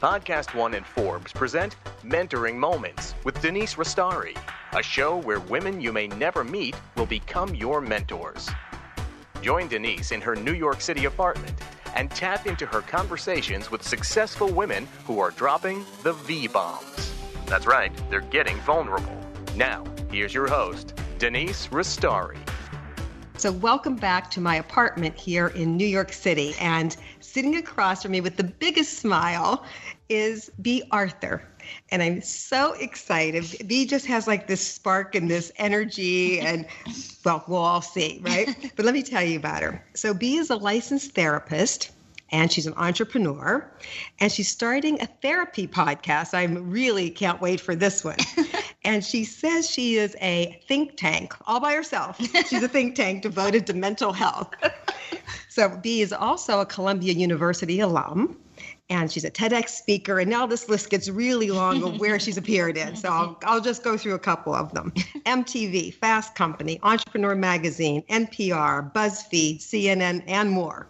Podcast One and Forbes present Mentoring Moments with Denise Restauri, a show where women you may never meet will become your mentors. Join Denise in her New York City apartment and tap into her conversations with successful women who are dropping the V bombs. That's right, they're getting vulnerable. Now, here's your host, Denise Restauri. So, welcome back to my apartment here in New York City. And sitting across from me with the biggest smile is Bea Arthur. And I'm so excited. Bea just has like this spark and this energy, and well, we'll all see, right? but let me tell you about her. So, Bea is a licensed therapist and she's an entrepreneur and she's starting a therapy podcast. I really can't wait for this one. and she says she is a think tank all by herself. She's a think tank devoted to mental health. So Bea is also a Columbia University alum and she's a TEDx speaker. And now this list gets really long of where she's appeared in. So I'll, I'll just go through a couple of them MTV, Fast Company, Entrepreneur Magazine, NPR, BuzzFeed, CNN, and more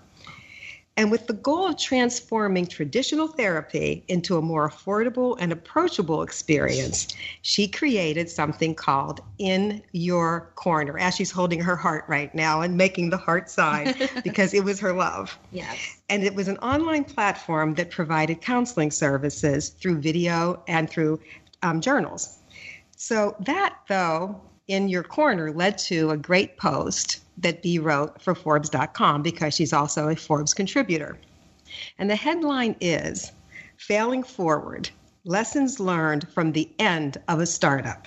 and with the goal of transforming traditional therapy into a more affordable and approachable experience, she created something called In Your Corner, as she's holding her heart right now and making the heart sign because it was her love. Yes. And it was an online platform that provided counseling services through video and through um, journals. So, that, though, in your corner led to a great post that Bea wrote for Forbes.com because she's also a Forbes contributor. And the headline is Failing Forward Lessons Learned from the End of a Startup.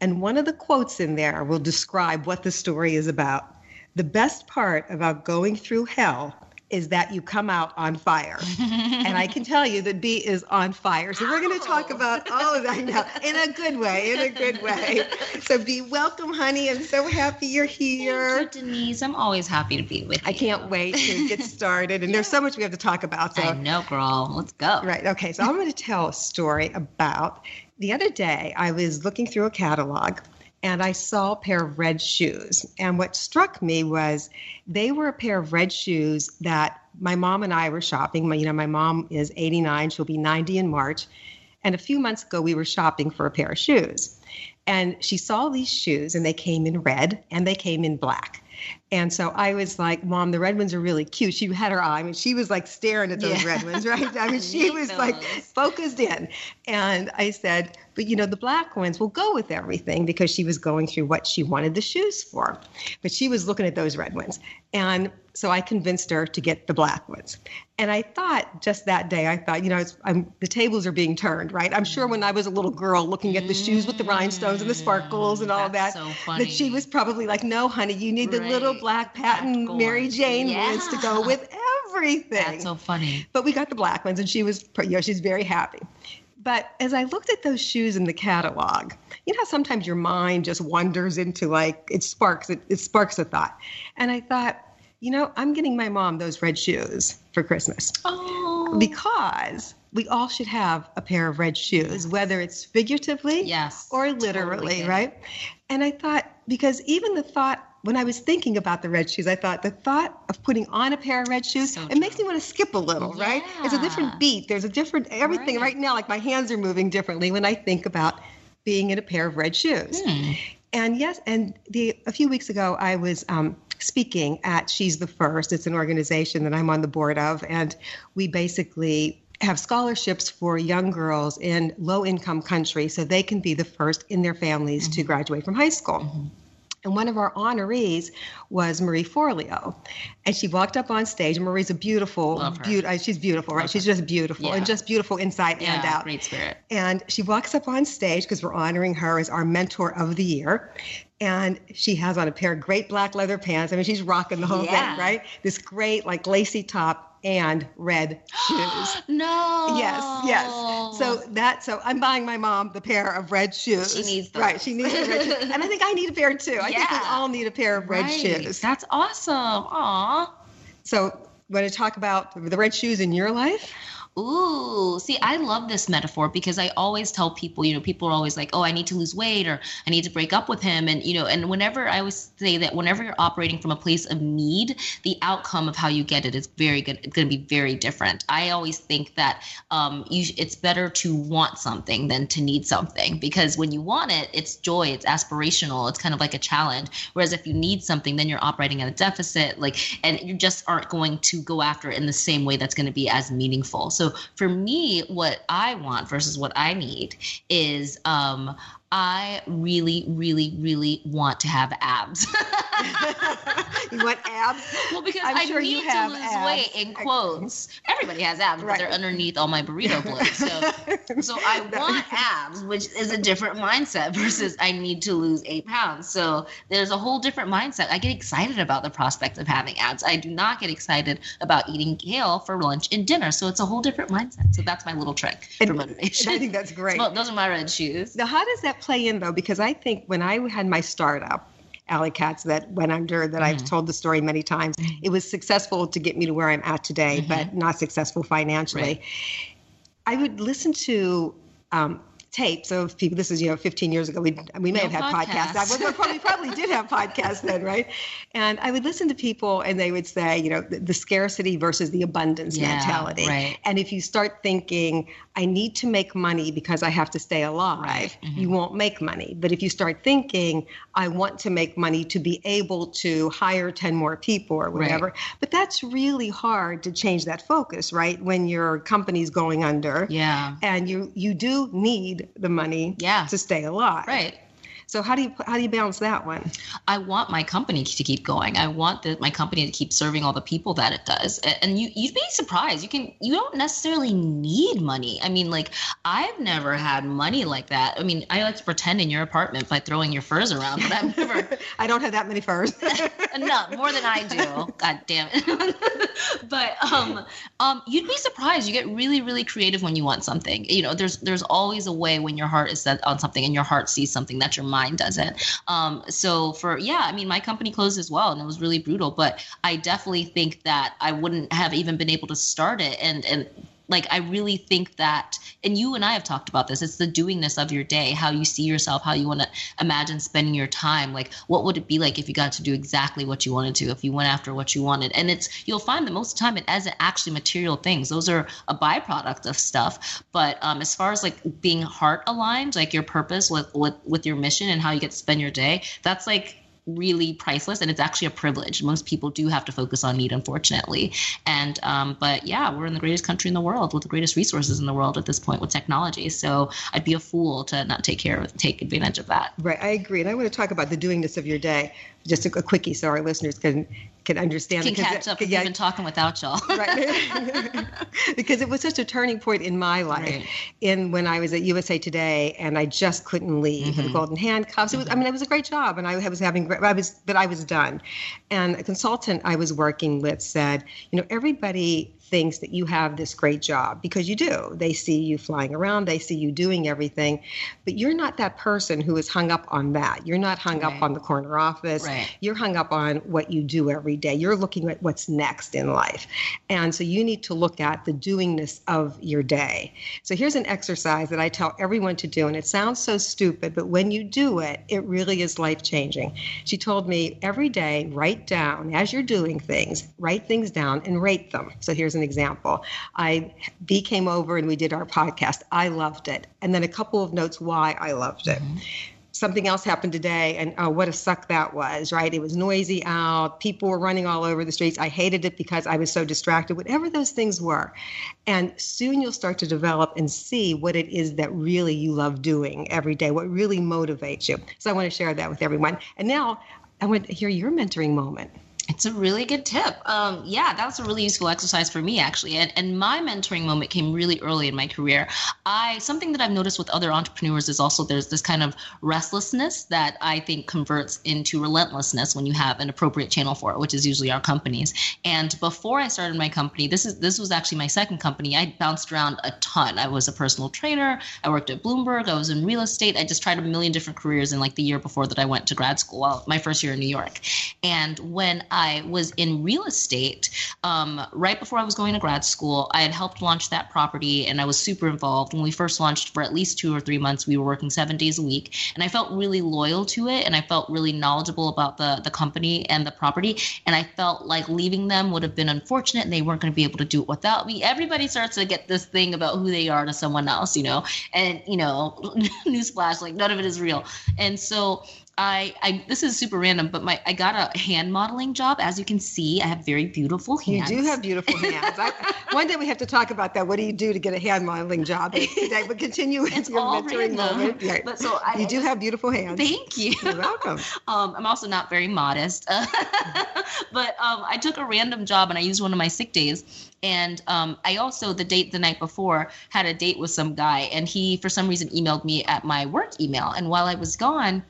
And one of the quotes in there will describe what the story is about. The best part about going through hell is that you come out on fire. and I can tell you that Bea is on fire. So we're going to talk about all of that now in a good way, in a good way. So Bea, welcome, honey. I'm so happy you're here. You, Denise. I'm always happy to be with you. I can't wait to get started. And there's so much we have to talk about. So. I know, girl. Let's go. Right. Okay. So I'm going to tell a story about the other day I was looking through a catalog and I saw a pair of red shoes. And what struck me was they were a pair of red shoes that my mom and I were shopping. My, you know, my mom is 89, she'll be 90 in March. And a few months ago, we were shopping for a pair of shoes. And she saw these shoes, and they came in red and they came in black. And so I was like, Mom, the red ones are really cute. She had her eye. I mean, she was like staring at those yeah. red ones, right? I mean, she was like focused in. And I said, But you know, the black ones will go with everything because she was going through what she wanted the shoes for. But she was looking at those red ones. And so I convinced her to get the black ones. And I thought just that day, I thought, you know, the tables are being turned, right? I'm sure when I was a little girl looking at the shoes with the rhinestones and the sparkles and all mm, That's that, so that she was probably like, no, honey, you need right. the little black patent Mary Jane yeah. ones to go with everything. That's so funny. But we got the black ones, and she was, you know, she's very happy. But as I looked at those shoes in the catalog, you know, sometimes your mind just wanders into like it sparks it, it sparks a thought, and I thought, you know, I'm getting my mom those red shoes for Christmas. Oh. Because we all should have a pair of red shoes, whether it's figuratively yes, or literally, totally right? And I thought, because even the thought when I was thinking about the red shoes, I thought the thought of putting on a pair of red shoes, so it makes me want to skip a little, yeah. right? It's a different beat. There's a different everything right. right. now. Like my hands are moving differently when I think about being in a pair of red shoes. Hmm. And yes, and the a few weeks ago I was um, speaking at She's the First. It's an organization that I'm on the board of, and we basically have scholarships for young girls in low income countries so they can be the first in their families mm-hmm. to graduate from high school. Mm-hmm. And one of our honorees was Marie Forleo. And she walked up on stage. Marie's a beautiful, beautiful uh, she's beautiful, right? Love she's her. just beautiful yeah. and just beautiful inside yeah, and out. Great spirit. And she walks up on stage because we're honoring her as our mentor of the year. And she has on a pair of great black leather pants. I mean, she's rocking the whole yeah. thing, right? This great, like, lacy top and red shoes. no. Yes, yes. So that so I'm buying my mom the pair of red shoes. She needs those. Right, she needs red shoes. And I think I need a pair too. I yeah. think we all need a pair of red right. shoes. That's awesome. Aw. So want to talk about the red shoes in your life? Ooh, see, I love this metaphor because I always tell people, you know, people are always like, oh, I need to lose weight or I need to break up with him. And, you know, and whenever I always say that whenever you're operating from a place of need, the outcome of how you get it is very good. It's going to be very different. I always think that um, you, it's better to want something than to need something because when you want it, it's joy, it's aspirational, it's kind of like a challenge. Whereas if you need something, then you're operating at a deficit, like, and you just aren't going to go after it in the same way that's going to be as meaningful. So for me, what I want versus what I need is um, I really, really, really want to have abs. you want abs? Well, because I'm I sure need you to have lose abs. weight in quotes. Everybody has abs, Right. but they're underneath all my burrito blows. So, so I want abs, which is a different mindset versus I need to lose eight pounds. So there's a whole different mindset. I get excited about the prospect of having abs. I do not get excited about eating kale for lunch and dinner. So it's a whole different mindset. So that's my little trick for motivation. I think that's great. Well, those are my red shoes. Now, how does that play in though? Because I think when I had my startup, AllyKatzz, that went under, that I've Mhm. told the story many times, it was successful to get me to where I'm at today, Mhm. but not successful financially. Right. I would listen to um, tapes of people. This is you know 15 years ago. We we may No have had podcasts. podcasts. I was, probably probably did have podcasts then, right? And I would listen to people, and they would say, you know, the, the scarcity versus the abundance Yeah, mentality. right. And if you start thinking, I need to make money because I have to stay alive, Right, mhm. you won't make money. But if you start thinking, I want to make money to be able to hire 10 more people or whatever, right. but that's really hard to change that focus, right? When your company's going under Yeah. and you you do need the money Yeah. to stay alive. Right. So how do you how do you balance that one? I want my company to keep going. I want the, my company to keep serving all the people that it does. And you you'd be surprised. You can you don't necessarily need money. I mean, like I've never had money like that. I mean, I like to pretend in your apartment by throwing your furs around, but I've never I don't have that many furs. no more than I do. God damn it. but um um you'd be surprised. You get really really creative when you want something. You know, there's there's always a way when your heart is set on something and your heart sees something that your mind doesn't. Um so for yeah, I mean my company closed as well and it was really brutal, but I definitely think that I wouldn't have even been able to start it and and like I really think that and you and I have talked about this it's the doingness of your day how you see yourself how you want to imagine spending your time like what would it be like if you got to do exactly what you wanted to if you went after what you wanted and it's you'll find that most of the time it isn't actually material things those are a byproduct of stuff but um, as far as like being heart aligned like your purpose with, with with your mission and how you get to spend your day that's like really priceless and it's actually a privilege most people do have to focus on need unfortunately and um, but yeah we're in the greatest country in the world with the greatest resources in the world at this point with technology so i'd be a fool to not take care of take advantage of that Right, I agree. And I want to talk about the doingness of your day. Just a, a quickie so our listeners can can understand. can catch it- up if yeah, been talking without y'all right. because it was such a turning point in my life. Right. In when I was at USA Today and I just couldn't leave. The Mhm. golden handcuffs. It was. I mean, it was a great job, and I was having. I was, but I was done. And a consultant I was working with said, you know, everybody thinks that you have this great job because you do. They see you flying around, they see you doing everything, but you're not that person who is hung up on that. You're not hung Right. up on the corner office. Right. You're hung up on what you do every day. You're looking at what's next in life. And so you need to look at the doingness of your day. So here's an exercise that I tell everyone to do. And it sounds so stupid, but when you do it, it really is life changing. She told me every day, write down, as you're doing things, write things down and rate them. So here's an example. I Bea came over and we did our podcast. I loved it. And then a couple of notes why I loved it. Mm-hmm. Something else happened today and oh what a suck that was right? It was noisy out. People were running all over the streets. I hated it because i was so distracted whatever those things were. And soon you'll start to develop and see what it is that really you love doing every day what really motivates you. So i want to share that with everyone. And now i want to hear your mentoring moment It's a really good tip. Um, yeah, that was a really useful exercise for me actually. And and my mentoring moment came really early in my career. I something that I've noticed with other entrepreneurs is also there's this kind of restlessness that I think converts into relentlessness when you have an appropriate channel for it, which is usually our companies. And before I started my company, this is this was actually my second company. I bounced around a ton. I was a personal trainer. I worked at Bloomberg. I was in real estate. I just tried a million different careers in like the year before that I went to grad school. Well, my first year in New York. And when I was in real estate um, right before I was going to grad school. I had helped launch that property and I was super involved. When we first launched for at least two or three months, we were working seven days a week. And I felt really loyal to it and I felt really knowledgeable about the, the company and the property. And I felt like leaving them would have been unfortunate and they weren't going to be able to do it without me. Everybody starts to get this thing about who they are to someone else, you know, and, you know, newsflash, like none of it is real. And so I, I this is super random, but my I got a hand modeling job. As you can see, I have very beautiful hands. You do have beautiful hands. I, one day we have to talk about that. What do you do to get a hand modeling job? Today, but continue with It's your all mentoring random. moment. Yeah. But so I, you do have beautiful hands. Thank you. You're welcome. Um, I'm also not very modest, but um, I took a random job and I used one of my sick days. And um, I also the date the night before had a date with some guy, and he for some reason emailed me at my work email. And while I was gone,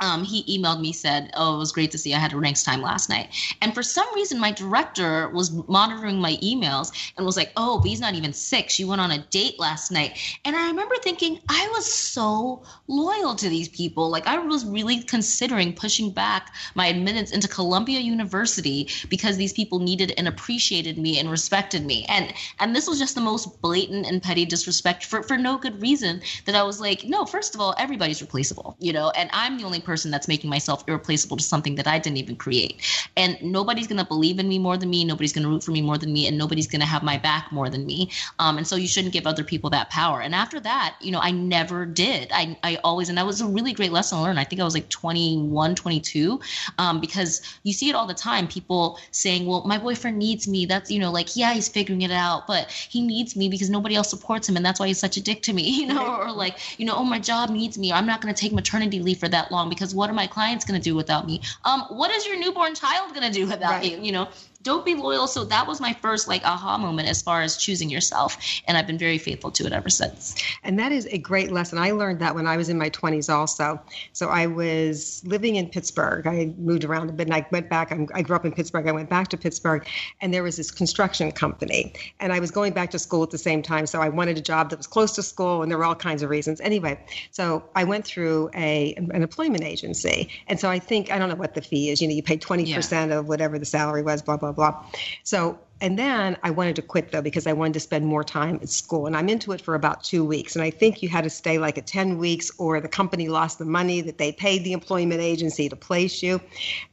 um, he emailed me said oh it was great to see i had a ranks time last night. And for some reason my director was monitoring my emails and was like oh but he's not even sick. She went on a date last night. And i remember thinking i was so loyal to these people. Like i was really considering pushing back my admittance into columbia university because these people needed and appreciated me and respected me. And and this was just the most blatant and petty disrespect for for no good reason that i was like no first of all everybody's replaceable you know? And i'm the only person that's making myself irreplaceable to something that I didn't even create. And nobody's going to believe in me more than me. Nobody's going to root for me more than me. And nobody's going to have my back more than me. Um, and so you shouldn't give other people that power. And after that, you know, I never did. I, I always, and that was a really great lesson to learn. I think I was like 21, 22, um, because you see it all the time. People saying, well, my boyfriend needs me. That's, you know, like, yeah, he's figuring it out, but he needs me because nobody else supports him. And that's why he's such a dick to me, you know, or like, you know, oh, my job needs me. I'm not going to take maternity leave for that long because what are my clients going to do without me? Um, what is your newborn child going to do without Right. you? You know, don't be loyal. So that was my first like aha moment as far as choosing yourself, and I've been very faithful to it ever since. And that is a great lesson. I learned that when I was in my 20s also. So I was living in Pittsburgh. I moved around a bit and I went back. I'm, I grew up in Pittsburgh. I went back to Pittsburgh and there was this construction company. And I was going back to school at the same time. So I wanted a job that was close to school and there were all kinds of reasons. Anyway, so I went through a an employment agency. And so I think, I don't know what the fee is. You know, you pay 20% of whatever the salary was, blah, blah, blah. So and then I wanted to quit though because I wanted to spend more time at school. And I'm into it for about two weeks. And I think you had to stay like at 10 weeks or the company lost the money that they paid the employment agency to place you.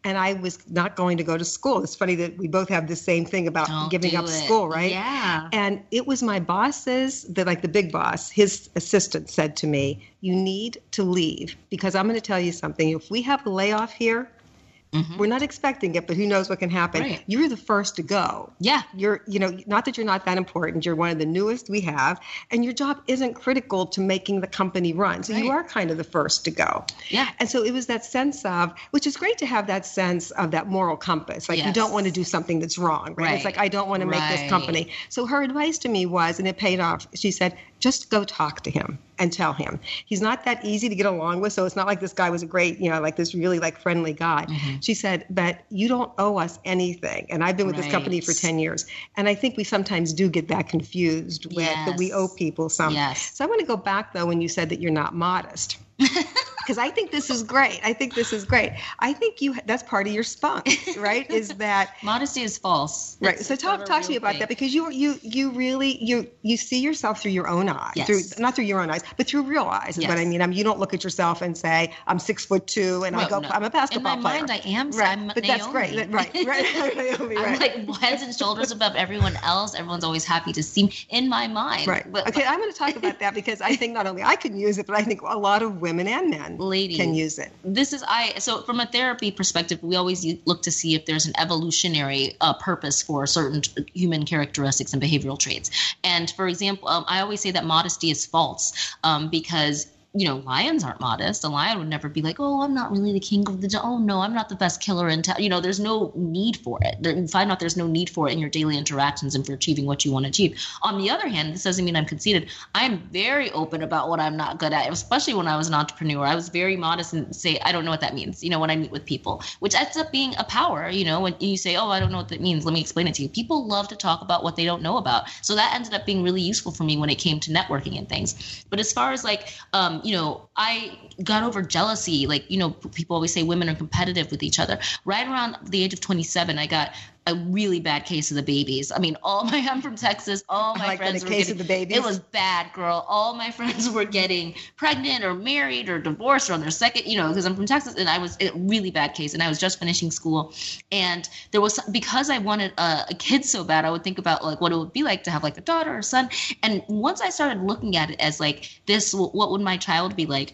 And I was not going to go to school. It's funny that we both have the same thing about Don't giving up it. school, right? Yeah. And it was my boss's, the, like the big boss, his assistant said to me, You need to leave because I'm going to tell you something. If we have a layoff here, Mhm. we're not expecting it, but who knows what can happen. Right. You're the first to go. Yeah. you're you know not that you're not that important. You're one of the newest we have and your job isn't critical to making the company run. So you are kind of the first to go. Yeah. and so it was that sense of which is great to have that sense of that moral compass. Like you don't want to do something that's wrong right, it's like i don't want to make this company. So her advice to me was and it paid off she said just go talk to him and tell him. He's not that easy to get along with so it's not like this guy was a great you know like this really like friendly guy. Mm-hmm. she said but you don't owe us anything. And i've been with this company for 10 years and i think we sometimes do get that confused with that we owe people something Yes. so i want to go back though when you said that you're not modest because i think this is great i think this is great i think you that's part of your spunk right is that Modesty is false. Right. So talk talk to me about thing. that because you you you really you you see yourself through your own eyes. Yes. Through not through your own eyes, but through real eyes is what I mean. I mean you don't look at yourself and say, I'm six foot two and I go no. I'm a basketball player. In my player. mind, I am. right. I'm but that's great. Naomi. Right, right. Naomi, I'm like heads and shoulders above everyone else. Everyone's always happy to see me in my mind. Right. But, okay, I'm going to talk about that because I think not only I can use it, but I think a lot of women and men Ladies. can use it. this is I so from a therapy perspective, we always look to see if there's an evolutionary uh, purpose for certain human characteristics and behavioral traits. And for example, um, I always say that modesty is false um, because. You know, lions aren't modest. A lion would never be like, "Oh, I'm not really the king of the. Oh no, I'm not the best killer in town." You know, there's no need for it. There, find out there's no need for it in your daily interactions and for achieving what you want to achieve. On the other hand, this doesn't mean I'm conceited. I'm very open about what I'm not good at, especially when I was an entrepreneur. I was very modest and say, I don't know what that means, you know, when I meet with people, which ends up being a power, you know, when you say, oh, I don't know what that means, let me explain it to you. People love to talk about what they don't know about. So that ended up being really useful for me when it came to networking and things. But as far as like um, you know, I got over jealousy. Like, you know, people always say women are competitive with each other. Right around the age of 27, I got a really bad case of the babies. I mean, all my I'm from Texas. All my like friends the were case getting, of the babies. It was bad, girl. All my friends were getting pregnant or married or divorced or on their second, you know, because I'm from Texas and I was a really bad case and I was just finishing school. And there was because I wanted a, a kid so bad, I would think about like what it would be like to have like a daughter or son. And once I started looking at it as like this, what would my child be like?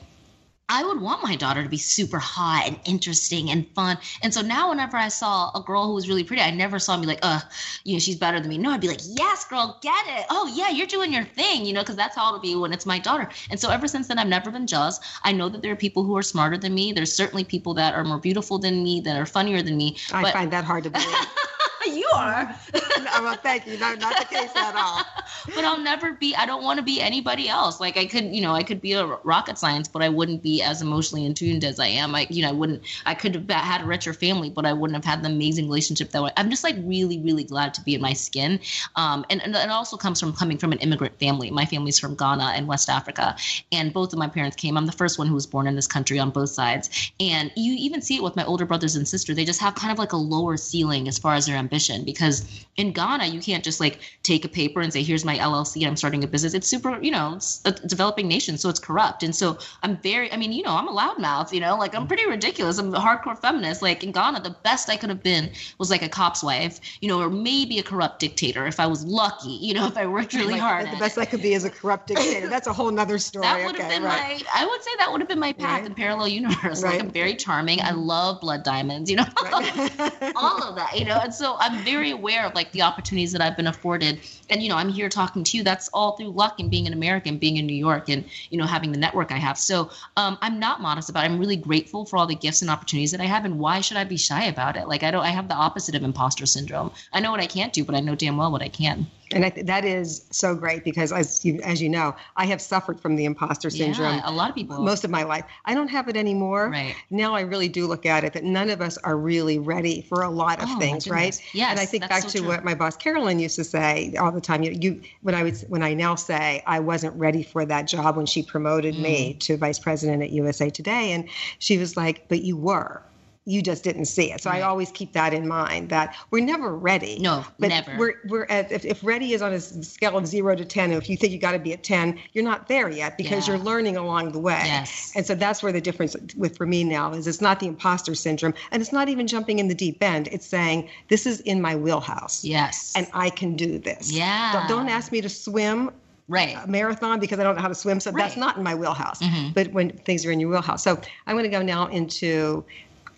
I would want my daughter to be super hot and interesting and fun. And so now, whenever I saw a girl who was really pretty, I never saw me like, uh, you know, she's better than me. No, I'd be like, yes, girl, get it. Oh, yeah, you're doing your thing, you know, because that's how it'll be when it's my daughter. And so ever since then, I've never been jealous. I know that there are people who are smarter than me. There's certainly people that are more beautiful than me, that are funnier than me. I but find that hard to believe. you are. no, well, thank you. No, not the case at all. but I'll never be. I don't want to be anybody else. Like I could, you know, I could be a rocket science, but I wouldn't be as emotionally in tuned as I am. I, you know, I wouldn't. I could have had a richer family, but I wouldn't have had the amazing relationship that way. I'm just like really, really glad to be in my skin. Um, and, and it also comes from coming from an immigrant family. My family's from Ghana and West Africa, and both of my parents came. I'm the first one who was born in this country on both sides, and you even see it with my older brothers and sister. They just have kind of like a lower ceiling as far as their ambition because in Ghana you can't just like take a paper and say here's my LLC I'm starting a business it's super you know it's a developing nation so it's corrupt and so I'm very I mean you know I'm a loudmouth you know like I'm mm. pretty ridiculous I'm a hardcore feminist like in Ghana the best I could have been was like a cop's wife you know or maybe a corrupt dictator if I was lucky you know if I worked really Like, hard The best it. I could be is a corrupt dictator. That's a whole nother story. That would have okay, been right. my. I would say that would have been my path Right. in parallel universe. Right. Like I'm very charming. I mm-hmm. love blood diamonds. You know, all of that. You know, and so I'm very aware of like the opportunities that I've been afforded. And you know, I'm here talking to you. That's all through luck and being an American, being in New York, and you know, having the network I have. So um, I'm not modest about. it. I'm really grateful for all the gifts and opportunities that I have. And why should I be shy about it? Like I don't. I have the opposite of imposter syndrome. I know what I can't do, but I know damn well what I can. And I th- that is so great because, as you, as you know, I have suffered from the imposter syndrome Yeah, a lot of people. most of my life. I don't have it anymore. Right. Now I really do look at it that none of us are really ready for a lot of Oh, things, right? Yes, And I think back so to true. what my boss Carolyn used to say all the time. You, you when I was when I now say I wasn't ready for that job when she promoted me Mm. to vice president at USA Today, and she was like, "But you were." You just didn't see it. So I always keep that in mind that we're never ready. No, but never. We're we're at if, if ready is on a scale of zero to ten, if you think you got to be at ten, you're not there yet because Yeah. you're learning along the way. Yes. And so that's where the difference with for me now is it's not the imposter syndrome and it's not even jumping in the deep end. It's saying this is in my wheelhouse Yes. and I can do this. Yeah. Don't, don't ask me to swim right. a marathon because I don't know how to swim. So that's not in my wheelhouse. Mhm. But when things are in your wheelhouse. So I'm going to go now into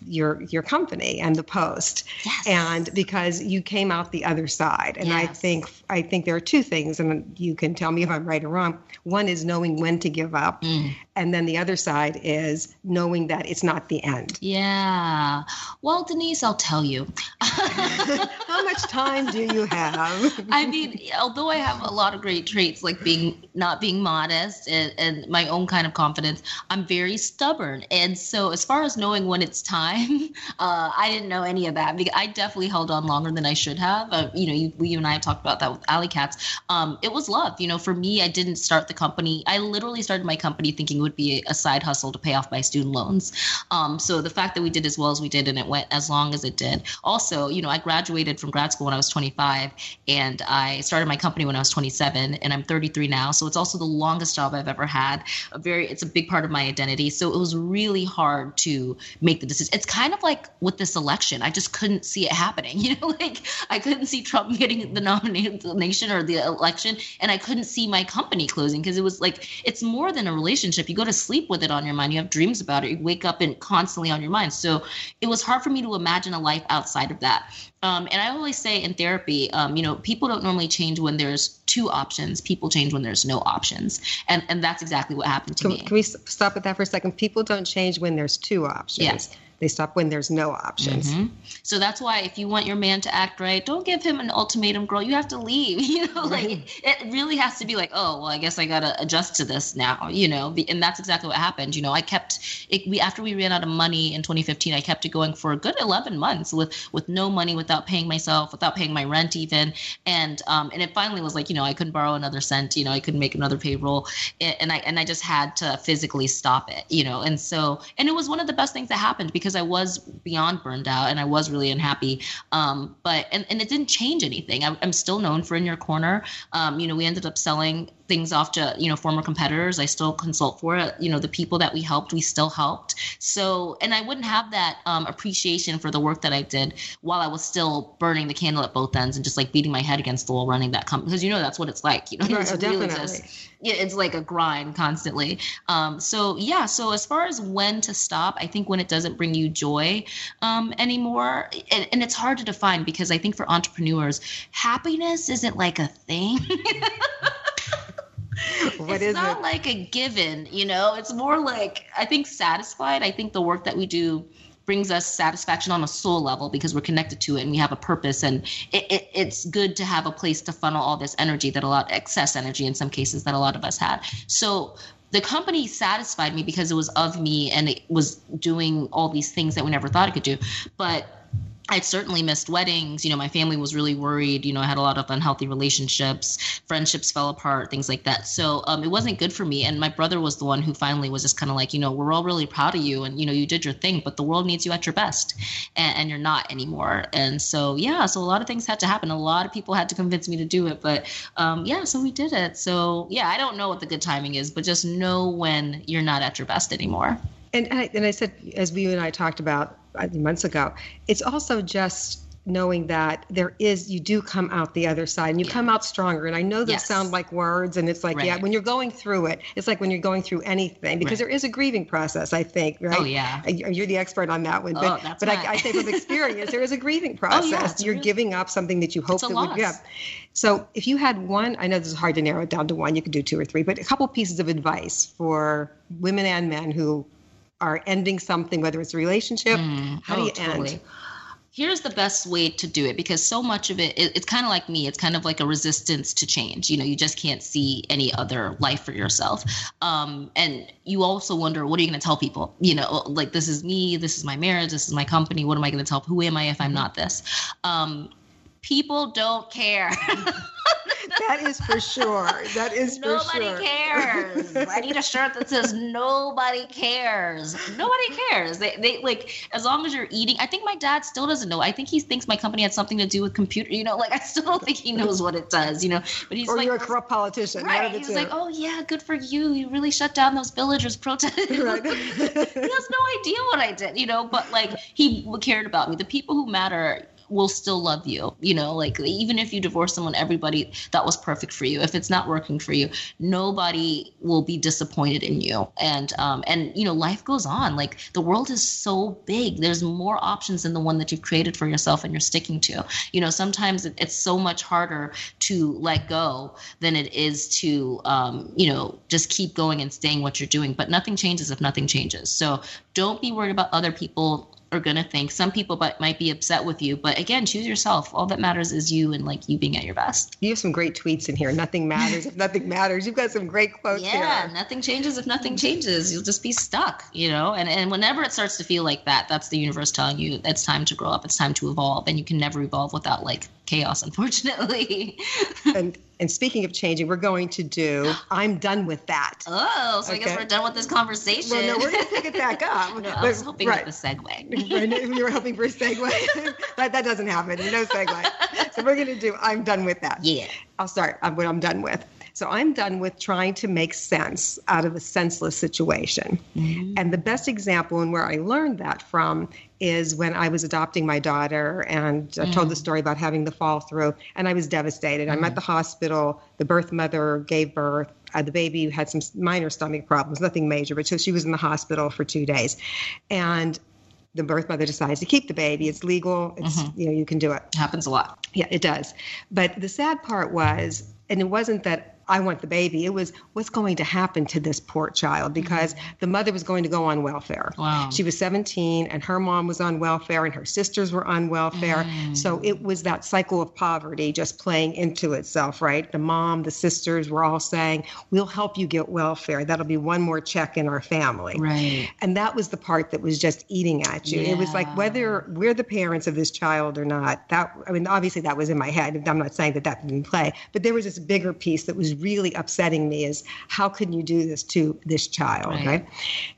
your your company and the post Yes. and because you came out the other side and i think i think there are two things and you can tell me if i'm right or wrong one is knowing when to give up Mm. And then the other side is knowing that it's not the end Yeah. Well, Denise, I'll tell you. how much time do you have I mean, although I have a lot of great traits like being not being modest and, and my own kind of confidence, I'm very stubborn. And so, as far as knowing when it's time, uh, I didn't know any of that because I definitely held on longer than I should have. Uh, you know, you, you and I have talked about that with AllyKatzz. Um, it was love. You know, for me, I didn't start the company. I literally started my company thinking it would be a side hustle to pay off my student loans. Um, so the fact that we did as well as we did and it went as long as it did. Also, you know, I graduated from grad school when I was 25 and I started my company when I was 27 and I'm 33 now. So it's also the longest job I've ever had. A very it's a big part of my identity. So it was really hard to make the decision. It's kind of like with this election. I just couldn't see it happening. You know, like I couldn't see Trump getting the nomination or the election and I couldn't see my company closing because it was like it's more than a relationship. You go to sleep with it on your mind. You have dreams about it. You wake up and constantly on your mind. So it was hard for me to imagine a life outside of that. Um, and I always say in therapy, um, you know, people don't normally change when there's two options. People change when there's no options, and and that's exactly what happened to can, me. can we stop at that for a second people don't change when there's two options Yes. They stop when there's no options. Mhm. So that's why if you want your man to act right, don't give him an ultimatum, girl. You have to leave. You know, like Right. it really has to be like, oh, well, I guess I gotta adjust to this now. You know, and that's exactly what happened. You know, I kept it. We after we ran out of money in 2015, I kept it going for a good 11 months with with no money, without paying myself, without paying my rent even, and um and it finally was like, you know, I couldn't borrow another cent. You know, I couldn't make another payroll, and I and I just had to physically stop it. You know, and so and it was one of the best things that happened because I was beyond burned out and I was really unhappy. Um, but and, and it didn't change anything. I'm, I'm still known for in your corner. Um, you know, we ended up selling things off to you know former competitors. I still consult for it. You know, the people that we helped, we still helped. So and I wouldn't have that um, appreciation for the work that I did while I was still burning the candle at both ends and just like beating my head against the wall running that company because you know that's what it's like. You know, Right, it's really just yeah, it's like a grind constantly. Um, so yeah, so as far as when to stop, I think when it doesn't bring you joy um, anymore, and, and it's hard to define because I think for entrepreneurs, happiness isn't like a thing. What it's not it? like a given, you know. It's more like I think satisfied. I think the work that we do brings us satisfaction on a soul level because we're connected to it and we have a purpose and it, it, it's good to have a place to funnel all this energy that a lot excess energy in some cases that a lot of us had so the company satisfied me because it was of me and it was doing all these things that we never thought it could do but I'd certainly missed weddings. You know, my family was really worried. You know, I had a lot of unhealthy relationships, friendships fell apart, things like that. So um, it wasn't good for me. And my brother was the one who finally was just kind of like, you know, we're all really proud of you, and you know, you did your thing, but the world needs you at your best, and, and you're not anymore. And so yeah, so a lot of things had to happen. A lot of people had to convince me to do it, but um, yeah, so we did it. So yeah, I don't know what the good timing is, but just know when you're not at your best anymore. And and I, and I said, as we and I talked about months ago, it's also just knowing that there is you do come out the other side and you Yeah. come out stronger and i know those Yes. sound like words and it's like yeah when you're going through it it's like when you're going through anything because Right. there is a grieving process i think right Oh, yeah. Uh, you're the expert on that one Oh, but, that's but right. I, I say from experience there is a grieving Oh, yeah, process you're real- giving up something that you hope It's a that would yeah so if you had one i know this is hard to narrow it down to one you could do two or three but a couple pieces of advice for women and men who are ending something whether it's a relationship how do Oh, you end Here's the best way to do it because so much of it, it it's kind of like me. It's kind of like a resistance to change. You know, you just can't see any other life for yourself. Um, and you also wonder, what are you going to tell people? You know, like this is me, this is my marriage, this is my company. What am I going to tell? Who am I if I'm not this? Um, people don't care. that is for sure that is for sure. Nobody sure cares. I need a shirt that says nobody cares. Nobody cares. They, they like as long as you're eating. I think my dad still doesn't know. I think he thinks my company had something to do with computer. You know, like I still don't think he knows what it does. You know, but he's or like, you're a corrupt politician right. He's two. like, oh yeah, good for you. You really shut down those villagers protesting. Right. he has no idea what I did. You know, but like he cared about me. The people who matter will still love you you know like even if you divorce someone everybody that was perfect for you. If it's not working for you nobody will be disappointed in you. And um and you know life goes on. Like the world is so big. There's more options than the one that you've created for yourself and you're sticking to. You know sometimes it, it's so much harder to let go than it is to um you know just keep going and staying what you're doing. But nothing changes if nothing changes. So don't be worried about other people are gonna think. Some people but might be upset with you, but again, choose yourself. All that matters is you and like you being at your best. you have some great tweets in here nothing matters if nothing matters you've got some great quotes Yeah, here nothing changes if nothing changes. You'll just be stuck, you know. And and whenever it starts to feel like that, that's the universe telling you it's time to grow up. It's time to evolve, and you can never evolve without like chaos, unfortunately. and and speaking of changing we're going to do i'm done with that oh, so I guess we're done with this conversation. well no we're going to pick it back up No, I was hoping right. for the segue. You were hoping for a segue. that, that doesn't happen. No segue. So we're going to do. I'm done with that. yeah. I'll start what I'm done with. So I'm done with trying to make sense out of a senseless situation. Mm-hmm. And the best example and where I learned that from is when I was adopting my daughter and I told the mm. story about having the fall through and I was devastated. I'm at mm. the hospital. The birth mother gave birth. Uh, the baby had some minor stomach problems, nothing major, but so she was in the hospital for two days. And the birth mother decides to keep the baby. It's legal. It's, mm-hmm. you know, you can do it. Happens a lot. Yeah, it does. But the sad part was, and it wasn't that I want the baby. It was what's going to happen to this poor child because mm-hmm. the mother was going to go on welfare. Wow. She was 17 and her mom was on welfare and her sisters were on welfare. Mm. So it was that cycle of poverty just playing into itself, right? The mom, the sisters were all saying, We'll help you get welfare. That'll be one more check in our family. Right. And that was the part that was just eating at you. It was like whether we're the parents of this child or not. That I mean, obviously that was in my head. I'm not saying that that didn't play, but there was this bigger piece that was really upsetting me: is how can you do this to this child, Right. right?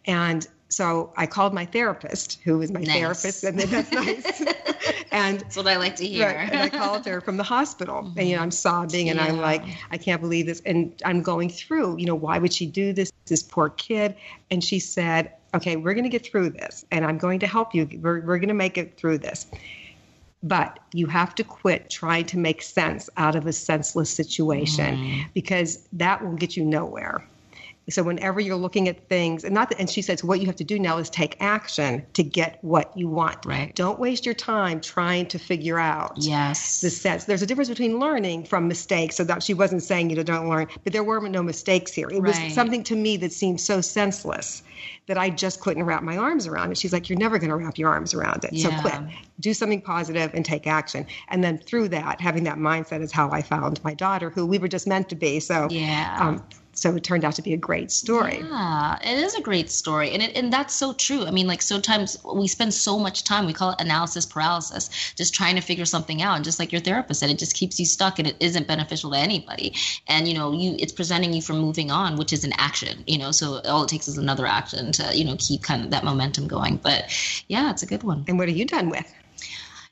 And so I called my therapist, who was my Nice. therapist, and then that's nice. and That's what I like to hear. Right. And I called her from the hospital, and you know, I'm sobbing, and I'm like, I can't believe this, and I'm going through, you know, why would she do this? This poor kid. And she said, Okay, we're going to get through this, and I'm going to help you. We're we're going to make it through this. But you have to quit trying to make sense out of a senseless situation mm. because that will get you nowhere. So whenever you're looking at things, and not that, and she says, what you have to do now is take action to get what you want. Right. Don't waste your time trying to figure out yes. the sense. There's a difference between learning from mistakes. So that she wasn't saying you know don't learn, but there were no mistakes here. It was something to me that seemed so senseless that I just couldn't wrap my arms around it. She's like, you're never going to wrap your arms around it. So Yeah. quit. Do something positive and take action. And then through that, having that mindset is how I found my daughter, who we were just meant to be. So Yeah. um, so it turned out to be a great story. Yeah, it is a great story, and it and that's so true. I mean, like sometimes we spend so much time we call it analysis paralysis, just trying to figure something out, and just like your therapist said, it just keeps you stuck, and it isn't beneficial to anybody. And you know, you it's preventing you from moving on, which is an action. You know, so all it takes is another action to you know keep kind of that momentum going. But yeah, it's a good one. And what are you done with?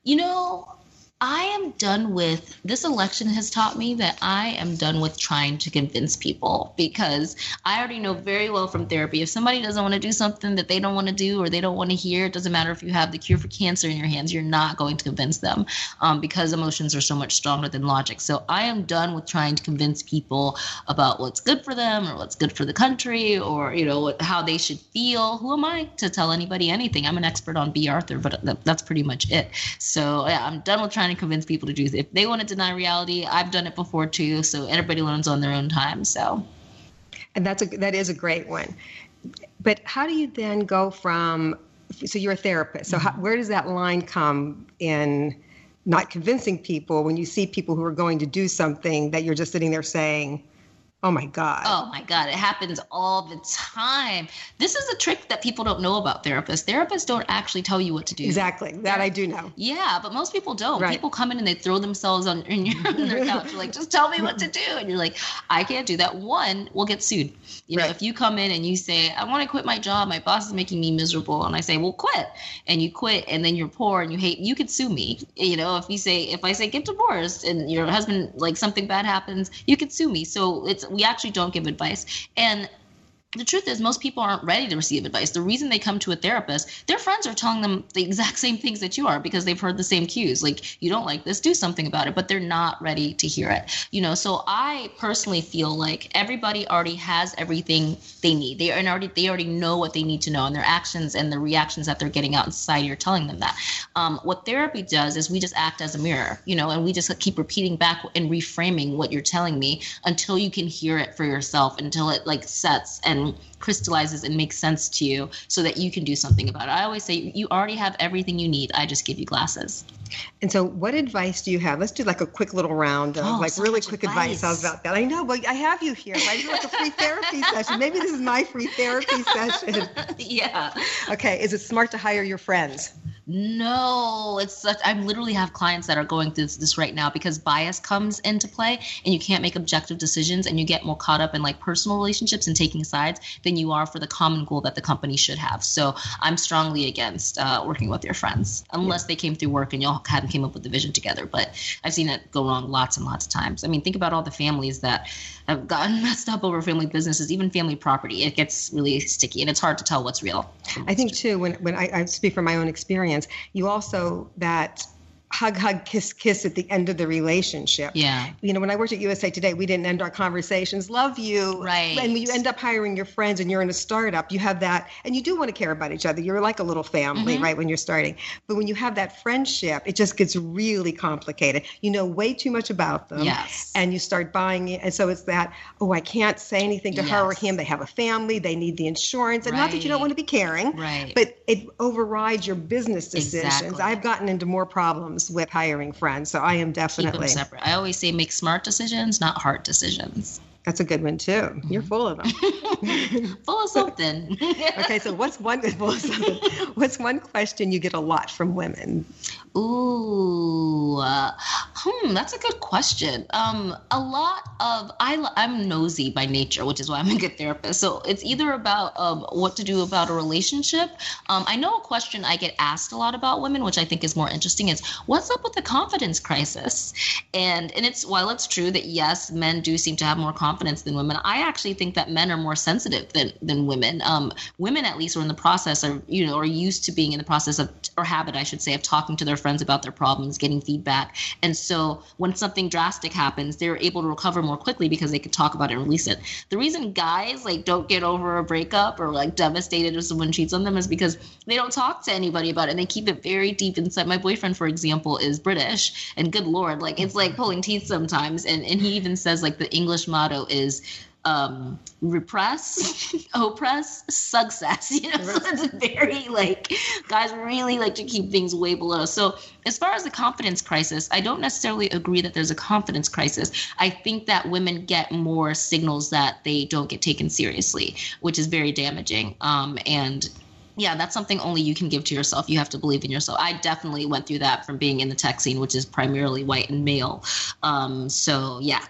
You know, I am done with this election has taught me that I am done with trying to convince people because I already know very well from therapy if somebody doesn't want to do something that they don't want to do or they don't want to hear, it doesn't matter if you have the cure for cancer in your hands, you're not going to convince them um, because emotions are so much stronger than logic. So I am done with trying to convince people about what's good for them or what's good for the country or you know how they should feel. Who am I to tell anybody anything? I'm an expert on Bea Arthur, but that's pretty much it. So yeah, I'm done with trying to convince people to do this. If they want to deny reality, I've done it before too. So everybody learns on their own time. So And that's a that is a great one. But how do you then go from so you're a therapist. So how, where does that line come in not convincing people when you see people who are going to do something that you're just sitting there saying, "Oh my god." Oh my God, it happens all the time. This is a trick that people don't know about therapists. Therapists don't actually tell you what to do. Exactly. That I do know. Yeah, but most people don't. Right. People come in and they throw themselves on, in your, on their couch. Like, just tell me what to do. And you're like, I can't do that. One, we'll get sued. You know, Right. if you come in and you say, I want to quit my job, my boss is making me miserable. And I say, well, quit. And you quit and then you're poor and you hate, you could sue me. You know, if you say, if I say get divorced and your husband, like something bad happens, you could sue me. So it's, we actually don't give advice. And the truth is most people aren't ready to receive advice. The reason they come to a therapist their friends are telling them the exact same things that you are because they've heard the same cues. Like you don't like this do something about it but they're not ready to hear it. You know so i personally feel like everybody already has everything they need. They are already they already know what they need to know and their actions and the reactions that they're getting out in society are telling them that. Um, what therapy does is we just act as a mirror you know and we just keep repeating back and reframing what you're telling me until you can hear it for yourself until it like sets and crystallizes and makes sense to you so that you can do something about it. I always say you already have everything you need. I just give you glasses. And so, what advice do you have? Let's do like a quick little round of Oh, like so really quick advice. advice. How's about that? I know, but I have you here. This like a free therapy session. Maybe this is my free therapy session. yeah. Okay, is it smart to hire your friends? No, it's such. I literally have clients that are going through this, this right now because bias comes into play, and you can't make objective decisions, and you get more caught up in like personal relationships and taking sides than you are for the common goal that the company should have. So I'm strongly against uh, working with your friends unless they came through work and y'all hadn't came up with the vision together. But I've seen it go wrong lots and lots of times. I mean, think about all the families that have gotten messed up over family businesses, even family property. It gets really sticky, and it's hard to tell what's real. I think too, when when I, I speak from my own experience, you also that hug, hug, kiss, kiss at the end of the relationship. Yeah. You know, when I worked at USA Today, we didn't end our conversations, love you. Right. And when you end up hiring your friends and you're in a startup, you have that, and you do want to care about each other. You're like a little family, Mm-hmm. right, when you're starting. But when you have that friendship, it just gets really complicated. You know way too much about them. Yes. And you start buying it. And so it's that, oh, I can't say anything to her or him. They have a family, they need the insurance. And not that you don't want to be caring, Right. but it overrides your business decisions. Exactly. I've gotten into more problems with hiring friends. So I am definitely. separate. I always say make smart decisions, not hard decisions. That's a good one too. You're full of them. Full of something. okay, so what's one what's one question you get a lot from women? Ooh, uh, hmm, that's a good question. Um, a lot of I I'm nosy by nature, which is why I'm a good therapist. So it's either about um, what to do about a relationship. Um, I know a question I get asked a lot about women, which I think is more interesting, is what's up with the confidence crisis? And and it's while it's true that yes, men do seem to have more confidence than women. I actually think that men are more sensitive than than women. Um, women at least are in the process of you know are used to being in the process of or habit I should say of talking to their friends about their problems, getting feedback. And so when something drastic happens, they're able to recover more quickly because they can talk about it and release it. The reason guys like don't get over a breakup or like devastated if someone cheats on them is because they don't talk to anybody about it and they keep it very deep inside. My boyfriend, for example, is British and good lord, like it's like pulling teeth sometimes. And and he even says like the English motto is um repress oppress success you know so it's very like guys really like to keep things way below so as far as the confidence crisis i don't necessarily agree that there's a confidence crisis i think that women get more signals that they don't get taken seriously which is very damaging um and yeah, that's something only you can give to yourself. You have to believe in yourself. I definitely went through that from being in the tech scene, which is primarily white and male. Um, so yeah,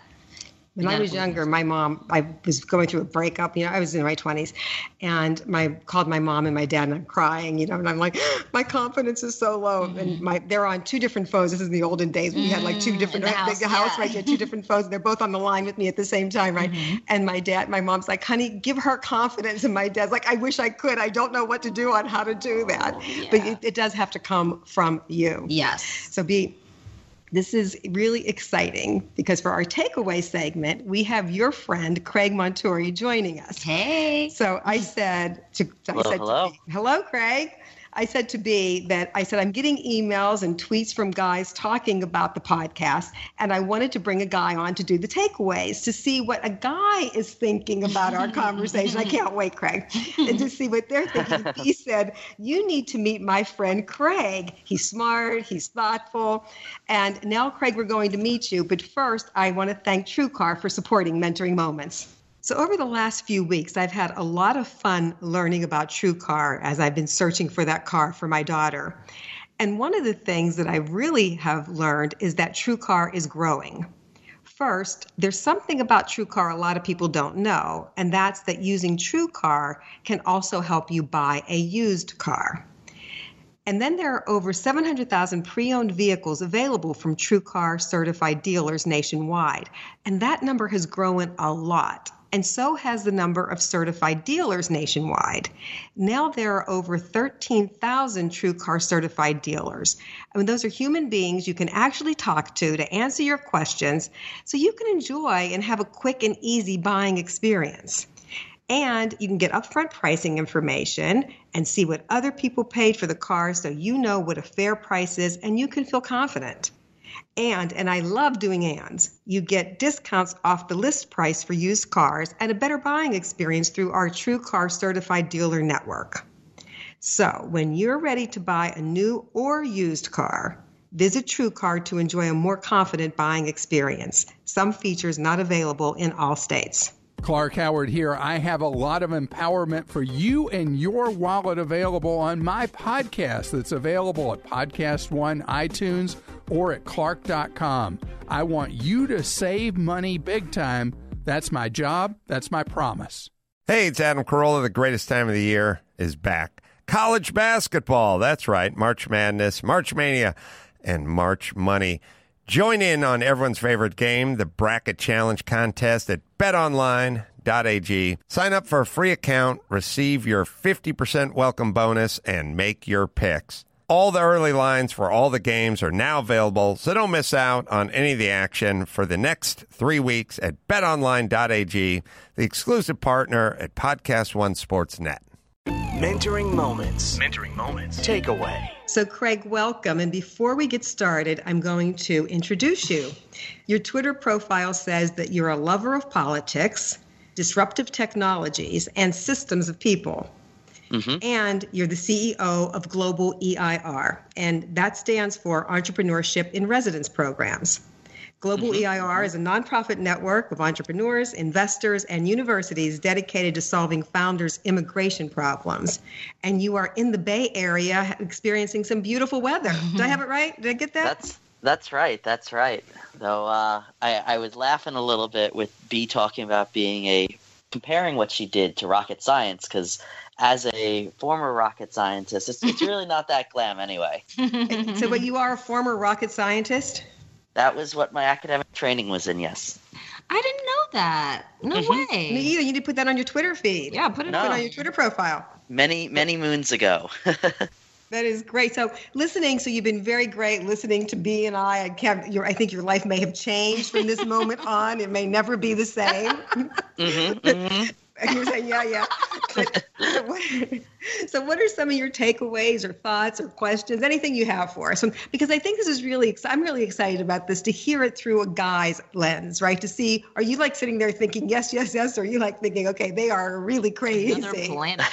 When I was younger, my mom, I was going through a breakup. You know, I was in my 20s, and my called my mom and my dad, and I'm crying. You know, and I'm like, my confidence is so low. Mm-hmm. And my they're on two different phones. This is in the olden days when you had like two different Mm, the house, the house yeah. right? You had two different phones. And they're both on the line with me at the same time, right? Mm-hmm. And my dad, my mom's like, honey, give her confidence. And my dad's like, I wish I could. I don't know what to do on how to do that. But yeah. it, it does have to come from you. yes. So Bea this is really exciting because for our takeaway segment, we have your friend Craig Montuori joining us. Hey. So I said to I Hello, said hello. To Bea, hello, Craig. I said to Bea that I said I'm getting emails and tweets from guys talking about the podcast, and I wanted to bring a guy on to do the takeaways to see what a guy is thinking about our conversation. I can't wait, Craig, and to see what they're thinking. Bea said you need to meet my friend Craig. He's smart, he's thoughtful, and now Craig, we're going to meet you. But first, I want to thank TrueCar for supporting Mentoring Moments. So, over the last few weeks, I've had a lot of fun learning about TrueCar as I've been searching for that car for my daughter. And one of the things that I really have learned is that TrueCar is growing. First, there's something about TrueCar a lot of people don't know, and that's that using TrueCar can also help you buy a used car. And then there are over 700,000 pre owned vehicles available from TrueCar certified dealers nationwide. And that number has grown a lot. And so has the number of certified dealers nationwide. Now there are over 13,000 TrueCar certified dealers. I mean, those are human beings you can actually talk to to answer your questions so you can enjoy and have a quick and easy buying experience. And you can get upfront pricing information and see what other people paid for the car so you know what a fair price is and you can feel confident. And, and I love doing ands, you get discounts off the list price for used cars and a better buying experience through our TrueCar Certified Dealer Network. So when you're ready to buy a new or used car, visit TrueCar to enjoy a more confident buying experience. Some features not available in all states. Clark Howard here. I have a lot of empowerment for you and your wallet available on my podcast that's available at Podcast One, iTunes, or at Clark.com. I want you to save money big time. That's my job. That's my promise. Hey, it's Adam Carolla. The greatest time of the year is back. College basketball. That's right. March Madness, March Mania, and March Money. Join in on everyone's favorite game, the Bracket Challenge contest at betonline.ag. Sign up for a free account, receive your 50% welcome bonus, and make your picks. All the early lines for all the games are now available, so don't miss out on any of the action for the next three weeks at betonline.ag, the exclusive partner at Podcast One Sportsnet. Mentoring moments. Mentoring moments. Takeaway. So, Craig, welcome. And before we get started, I'm going to introduce you. Your Twitter profile says that you're a lover of politics, disruptive technologies, and systems of people. Mm-hmm. And you're the CEO of Global EIR, and that stands for Entrepreneurship in Residence Programs. Global mm-hmm. EIR is a nonprofit network of entrepreneurs, investors, and universities dedicated to solving founders' immigration problems. And you are in the Bay Area experiencing some beautiful weather. Did I have it right? Did I get that? That's that's right. That's right. Though uh, I, I was laughing a little bit with Bea talking about being a comparing what she did to rocket science because as a former rocket scientist, it's, it's really not that glam anyway. so, but you are a former rocket scientist? That was what my academic training was in, yes. I didn't know that. No mm-hmm. way. Me either. You need to put that on your Twitter feed. Yeah, put it, no. put it on your Twitter profile. Many, many moons ago. that is great. So listening, so you've been very great listening to Bea and I. I, can't, your, I think your life may have changed from this moment on. It may never be the same. mm-hmm, mm-hmm. And you're saying, yeah, yeah. So, what, so, what are some of your takeaways or thoughts or questions? Anything you have for us? Because I think this is really, I'm really excited about this to hear it through a guy's lens, right? To see, are you like sitting there thinking, yes, yes, yes, or are you like thinking, okay, they are really crazy. Another planet.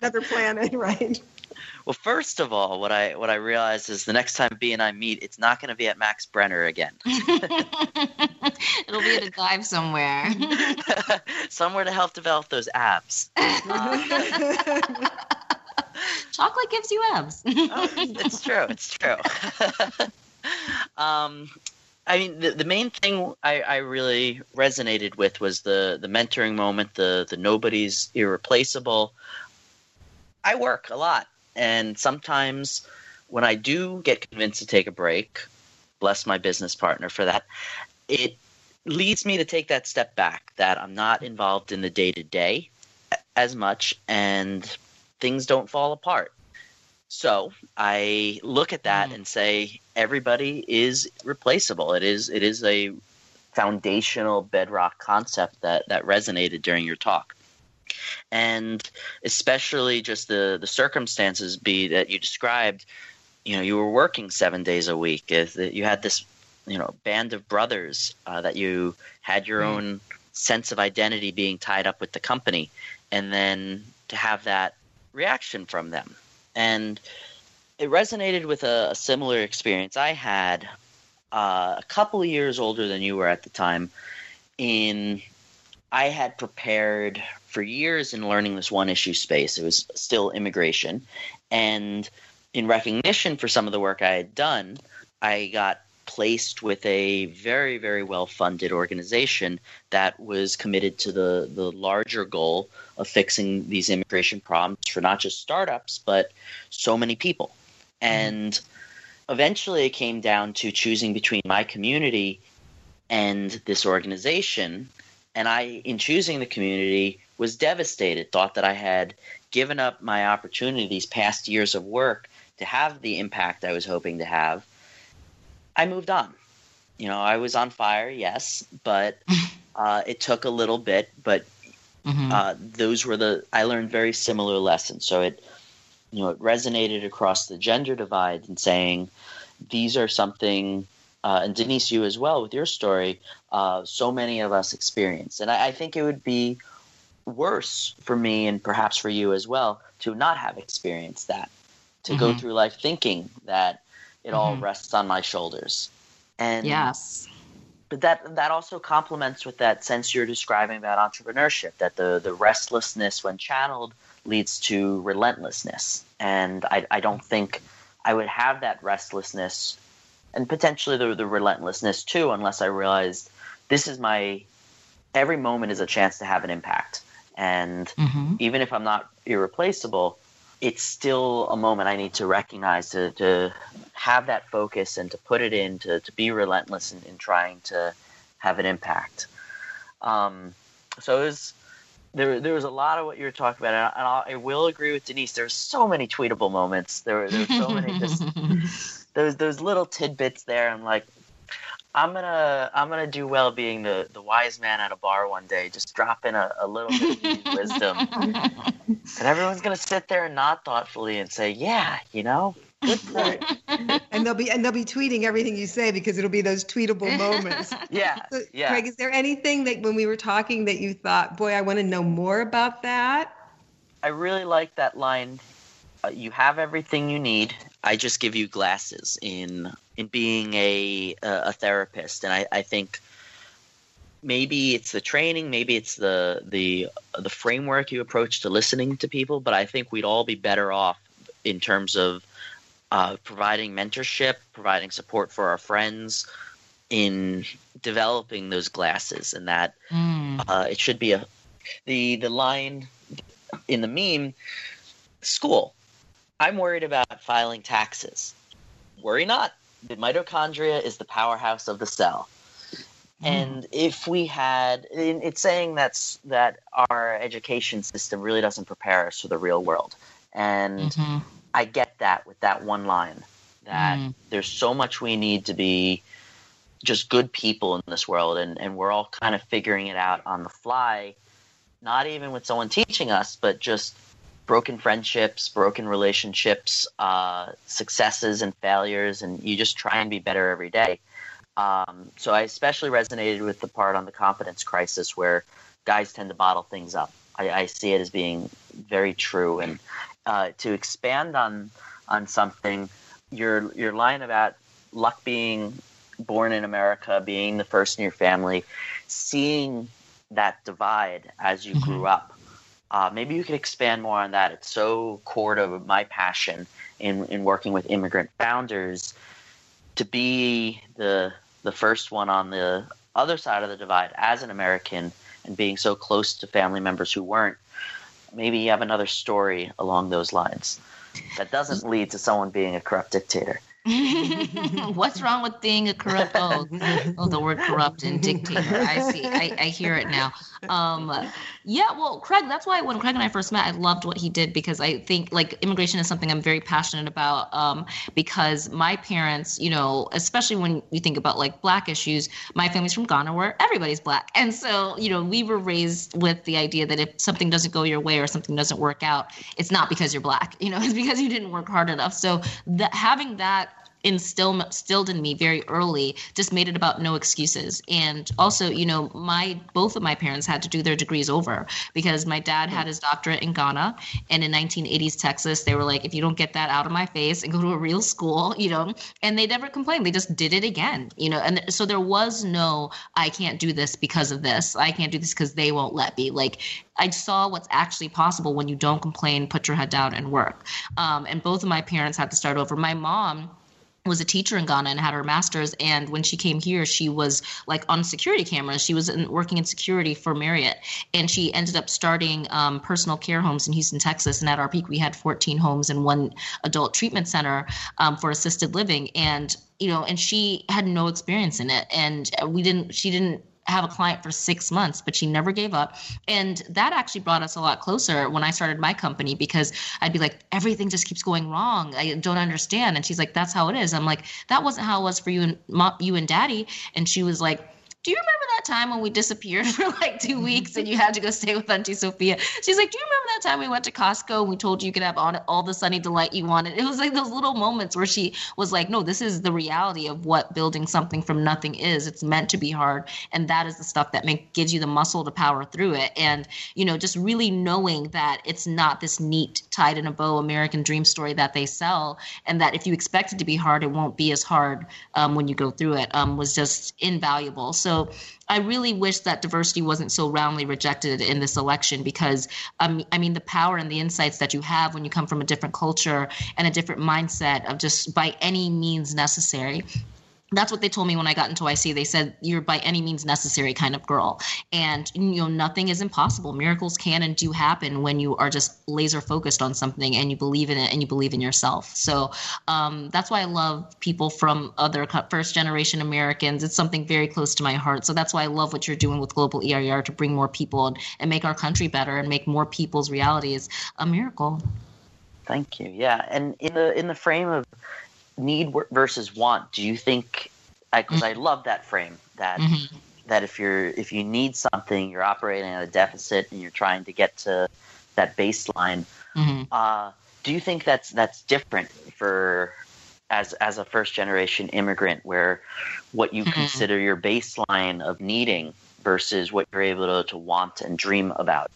Another planet, right? Well, first of all, what I what I realized is the next time Bea and I meet, it's not going to be at Max Brenner again. It'll be at a dive somewhere. somewhere to help develop those abs. Chocolate gives you abs. oh, it's true. It's true. um, I mean, the, the main thing I, I really resonated with was the the mentoring moment. The the nobody's irreplaceable. I work a lot. And sometimes when I do get convinced to take a break, bless my business partner for that, it leads me to take that step back that I'm not involved in the day to day as much and things don't fall apart. So I look at that mm. and say everybody is replaceable. It is it is a foundational bedrock concept that that resonated during your talk and especially just the the circumstances Bea that you described you know you were working seven days a week you had this you know band of brothers uh, that you had your mm. own sense of identity being tied up with the company and then to have that reaction from them and it resonated with a, a similar experience i had uh, a couple of years older than you were at the time in i had prepared for years in learning this one issue space. It was still immigration. And in recognition for some of the work I had done, I got placed with a very, very well funded organization that was committed to the, the larger goal of fixing these immigration problems for not just startups, but so many people. Mm-hmm. And eventually it came down to choosing between my community and this organization. And I, in choosing the community, was devastated, thought that I had given up my opportunity these past years of work to have the impact I was hoping to have. I moved on. You know, I was on fire, yes, but uh, it took a little bit. But mm-hmm. uh, those were the I learned very similar lessons. So it, you know, it resonated across the gender divide and saying these are something. Uh, and Denise, you as well with your story. Uh, so many of us experience, and I, I think it would be worse for me and perhaps for you as well to not have experienced that, to mm-hmm. go through life thinking that it mm-hmm. all rests on my shoulders. And yes. But that that also complements with that sense you're describing about entrepreneurship, that the the restlessness when channeled leads to relentlessness. And I, I don't think I would have that restlessness and potentially the, the relentlessness too, unless I realized this is my every moment is a chance to have an impact. And mm-hmm. even if I'm not irreplaceable, it's still a moment I need to recognize to, to have that focus and to put it in, to, to be relentless in, in trying to have an impact. Um, so it was there there was a lot of what you were talking about, and I, I will agree with Denise. There There's so many tweetable moments. There there's so many just those those little tidbits there. I'm like, I'm gonna I'm gonna do well being the the wise man at a bar one day, just drop in a, a little bit of wisdom, and everyone's gonna sit there and nod thoughtfully and say, yeah, you know, good for and they'll be and they'll be tweeting everything you say because it'll be those tweetable moments. Yeah, So, yeah. Craig, is there anything that when we were talking that you thought, boy, I want to know more about that? I really like that line. Uh, you have everything you need. I just give you glasses in in being a a, therapist, and I, I think maybe it's the training, maybe it's the the the framework you approach to listening to people. But I think we'd all be better off in terms of uh, providing mentorship, providing support for our friends in developing those glasses, and that Mm. uh, it should be a the the line in the meme school i'm worried about filing taxes. Worry not. The mitochondria is the powerhouse of the cell. And if we had it's saying that's that our education system really doesn't prepare us for the real world. And Mhm. I get that with that one line that Mm. there's so much we need to be just good people in this world. And, and we're all kind of figuring it out on the fly, not even with someone teaching us, but just broken friendships, broken relationships, uh, successes and failures, and you just try and be better every day. Um, so I especially resonated with the part on the confidence crisis where guys tend to bottle things up. I, I see it as being very true, and uh, to expand on on something, your your line about luck being born in America, being the first in your family, seeing that divide as you grew up. Uh, maybe you could expand more on that. It's so core to my passion in, in working with immigrant founders to be the the first one on the other side of the divide as an American and being so close to family members who weren't. Maybe you have another story along those lines that doesn't lead to someone being a corrupt dictator. What's wrong with being a corrupt? Oh, oh, the word corrupt and dictator. I see. I, I hear it now. Um, yeah. Well, Craig. That's why when Craig and I first met, I loved what he did because I think like immigration is something I'm very passionate about. Um, because my parents, you know, especially when you think about like black issues, my family's from Ghana where everybody's black, and so you know we were raised with the idea that if something doesn't go your way or something doesn't work out, it's not because you're black. You know, it's because you didn't work hard enough. So having that instilled instilled in me very early just made it about no excuses. And also you know my both of my parents had to do their degrees over because my dad had his doctorate in ghana. And in 1980s texas they were like if you don't get that out of my face and go to a real school you know and they never complained. They just did it again you know and so there was no i can't do this because of this. I can't do this because they won't let me. Like I saw what's actually possible when you don't complain, put your head down, and work. Um, and both of my parents had to start over. My mom was a teacher in Ghana and had her master's. And when she came here, she was like on security cameras. She was in, working in security for Marriott, and she ended up starting um, personal care homes in Houston, Texas. And at our peak, we had 14 homes and one adult treatment center um, for assisted living. And you know, and she had no experience in it, and we didn't. She didn't have a client for six months, but she never gave up. And that actually brought us a lot closer when I started my company because I'd be like, everything just keeps going wrong. I don't understand. And she's like, that's how it is. I'm like, that wasn't how it was for you and mom, you and daddy. And she was like, do you remember that time when we disappeared for like two weeks and you had to go stay with Auntie Sophia? She's like, do you remember that time we went to Costco and we told you you could have all, all the sunny delight you wanted? It was like those little moments where she was like, no, this is the reality of what building something from nothing is. It's meant to be hard. And that is the stuff that make, gives you the muscle to power through it. And, you know, just really knowing that it's not this neat, tied in a bow American dream story that they sell. And that if you expect it to be hard, it won't be as hard um, when you go through it um, was just invaluable. So, I really wish that diversity wasn't so roundly rejected in this election because, um, I mean, the power and the insights that you have when you come from a different culture and a different mindset of just by any means necessary that's what they told me when I got into YC. They said you're by any means necessary kind of girl, and you know nothing is impossible. Miracles can and do happen when you are just laser focused on something and you believe in it and you believe in yourself. So um, that's why I love people from other first generation Americans. It's something very close to my heart. So that's why I love what you're doing with Global EIR to bring more people and, and make our country better and make more people's realities a miracle. Thank you. Yeah, and in the in the frame of need versus want do you think because I, mm-hmm. I, love that frame that mm-hmm. that if you're if you need something you're operating at a deficit and you're trying to get to that baseline mm-hmm. uh, do you think that's that's different for as as a first generation immigrant where what you mm-hmm. consider your baseline of needing versus what you're able to, to want and dream about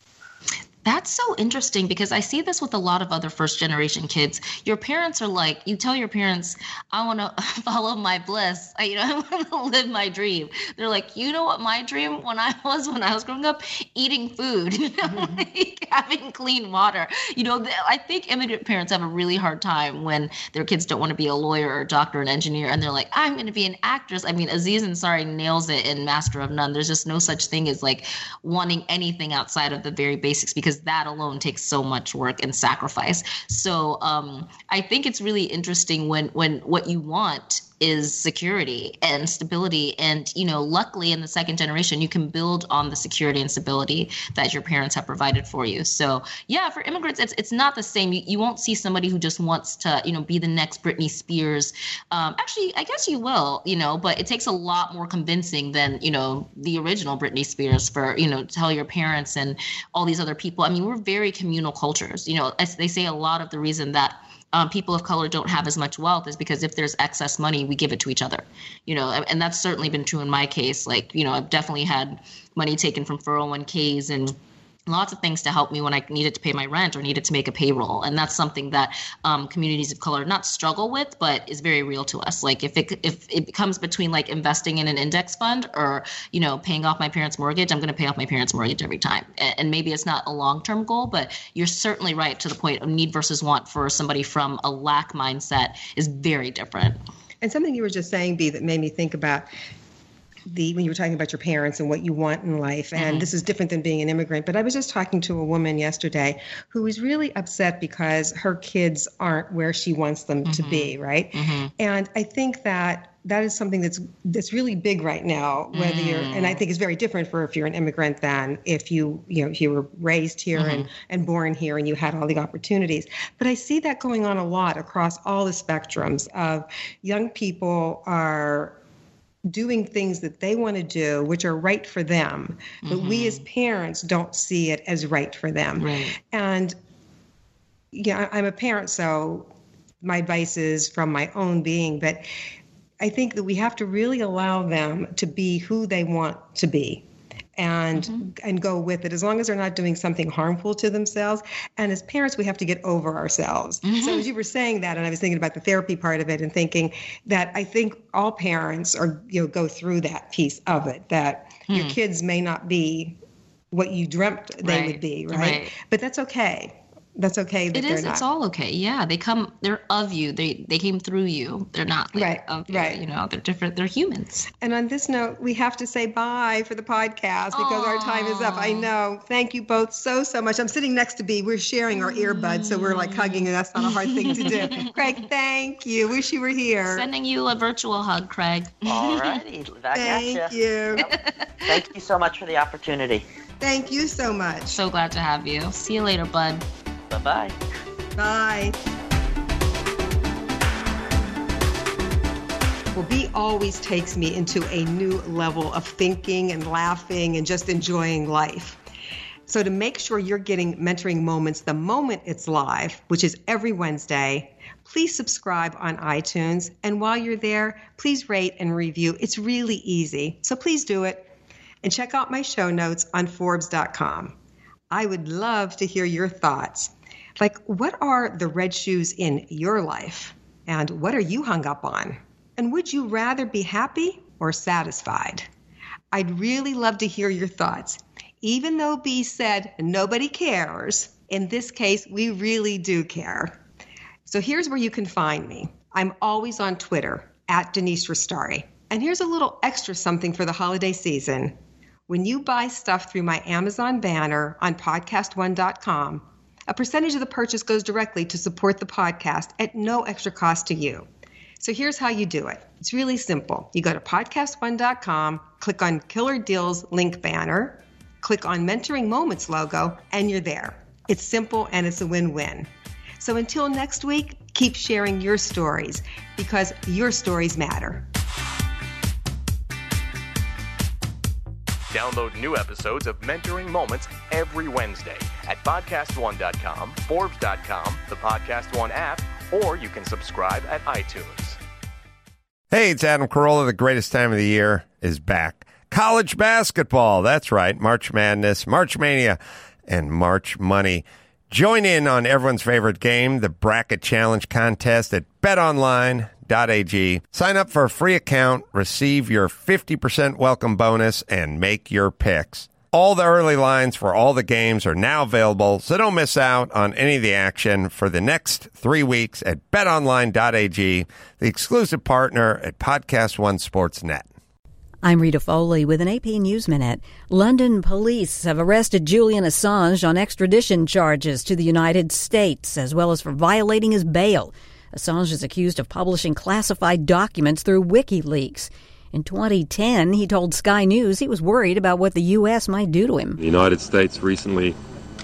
that's so interesting because I see this with a lot of other first generation kids. Your parents are like, you tell your parents, I want to follow my bliss. I, you know, I want to live my dream. They're like, you know what my dream when I was when I was growing up, eating food, you know, mm-hmm. like having clean water. You know, I think immigrant parents have a really hard time when their kids don't want to be a lawyer or a doctor or an engineer, and they're like, I'm going to be an actress. I mean, Aziz Ansari nails it in Master of None. There's just no such thing as like wanting anything outside of the very basics because because that alone takes so much work and sacrifice. So um, I think it's really interesting when when what you want is security and stability. And you know luckily in the second generation you can build on the security and stability that your parents have provided for you. So yeah for immigrants it's it's not the same. You, you won't see somebody who just wants to you know be the next britney spears. Um, actually i guess you will you know but it takes a lot more convincing than you know the original britney spears for you know tell your parents and all these other people. I mean we're very communal cultures. You know as they say a lot of the reason that um, people of color don't have as much wealth is because if there's excess money, we give it to each other. You know, and that's certainly been true in my case. Like, you know, I've definitely had money taken from 401ks and lots of things to help me when I needed to pay my rent or needed to make a payroll. And that's something that um, communities of color not struggle with, but is very real to us. Like if it if it becomes between like investing in an index fund or you know paying off my parents' mortgage, I'm going to pay off my parents' mortgage every time. And maybe it's not a long term goal, but you're certainly right to the point of need versus want for somebody from a lack mindset is very different. And something you were just saying, Bea, that made me think about the when you were talking about your parents and what you want in life and mm-hmm. this is different than being an immigrant but i was just talking to a woman yesterday who was really upset because her kids aren't where she wants them mm-hmm. to be mm-hmm. right mm-hmm. and i think that that is something that's that's really big right now whether mm. you're and i mm. think it's very different for if you're an immigrant than if you you know if you were raised here mm-hmm. and and born here and you had all the opportunities but i see that going on a lot across all the spectrums of young people are doing things that they want to do, which are right for them. But mm-hmm. we as parents don't see it as right for them. Right. And yeah, I'm a parent, so my advice is from my own being, but I think that we have to really allow them to be who they want to be and mm-hmm. and go with it as long as they're not doing something harmful to themselves and as parents we have to get over ourselves mm-hmm. so as you were saying that and i was thinking about the therapy part of it and thinking that i think all parents are you know go through that piece of it that hmm. your kids may not be what you dreamt they right. would be right? right but that's okay that's okay. That it is. It's all okay. Yeah, they come. They're of you. They they came through you. They're not like right. Of you, right. You know, they're different. They're humans. And on this note, we have to say bye for the podcast because Aww. our time is up. I know. Thank you both so so much. I'm sitting next to Bea. We're sharing our earbuds, so we're like hugging, and that's not a hard thing to do. Craig, thank you. Wish you were here. Sending you a virtual hug, Craig. All righty. Thank you. Thank you so much for the opportunity. Thank you so much. So glad to have you. See you later, bud. Bye-bye. Bye. Well, Bea always takes me into a new level of thinking and laughing and just enjoying life. So, to make sure you're getting mentoring moments the moment it's live, which is every Wednesday, please subscribe on iTunes. And while you're there, please rate and review. It's really easy. So, please do it. And check out my show notes on Forbes.com. I would love to hear your thoughts. Like, what are the red shoes in your life? And what are you hung up on? And would you rather be happy or satisfied? I'd really love to hear your thoughts. Even though Bea said nobody cares, in this case, we really do care. So here's where you can find me. I'm always on Twitter at Denise Restauri. And here's a little extra something for the holiday season. When you buy stuff through my Amazon banner on podcastone.com, a percentage of the purchase goes directly to support the podcast at no extra cost to you. So here's how you do it. It's really simple. You go to podcastone.com, click on Killer Deals link banner, click on Mentoring Moments logo, and you're there. It's simple and it's a win win. So until next week, keep sharing your stories because your stories matter. Download new episodes of Mentoring Moments every Wednesday at podcastone.com, Forbes.com, the Podcast One app, or you can subscribe at iTunes. Hey, it's Adam Carolla. The greatest time of the year is back. College basketball. That's right. March Madness, March Mania, and March Money. Join in on everyone's favorite game, the Bracket Challenge contest at betonline.ag. Sign up for a free account, receive your 50% welcome bonus, and make your picks. All the early lines for all the games are now available, so don't miss out on any of the action for the next three weeks at betonline.ag, the exclusive partner at Podcast One Sports Net. I'm Rita Foley with an AP News Minute. London police have arrested Julian Assange on extradition charges to the United States, as well as for violating his bail. Assange is accused of publishing classified documents through WikiLeaks. In 2010, he told Sky News he was worried about what the U.S. might do to him. The United States recently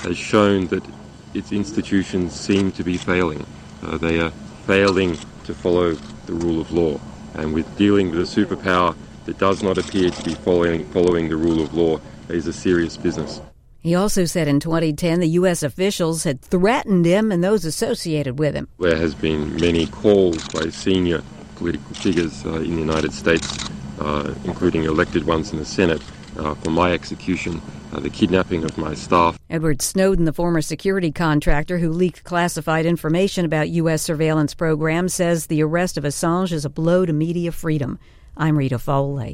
has shown that its institutions seem to be failing. Uh, they are failing to follow the rule of law. And with dealing with a superpower that does not appear to be following, following the rule of law is a serious business. He also said in 2010 the U.S. officials had threatened him and those associated with him. There has been many calls by senior political figures uh, in the United States, uh, including elected ones in the Senate, uh, for my execution, the kidnapping of my staff. Edward Snowden, the former security contractor who leaked classified information about U.S. surveillance programs, says the arrest of Assange is a blow to media freedom. I'm Rita Foley.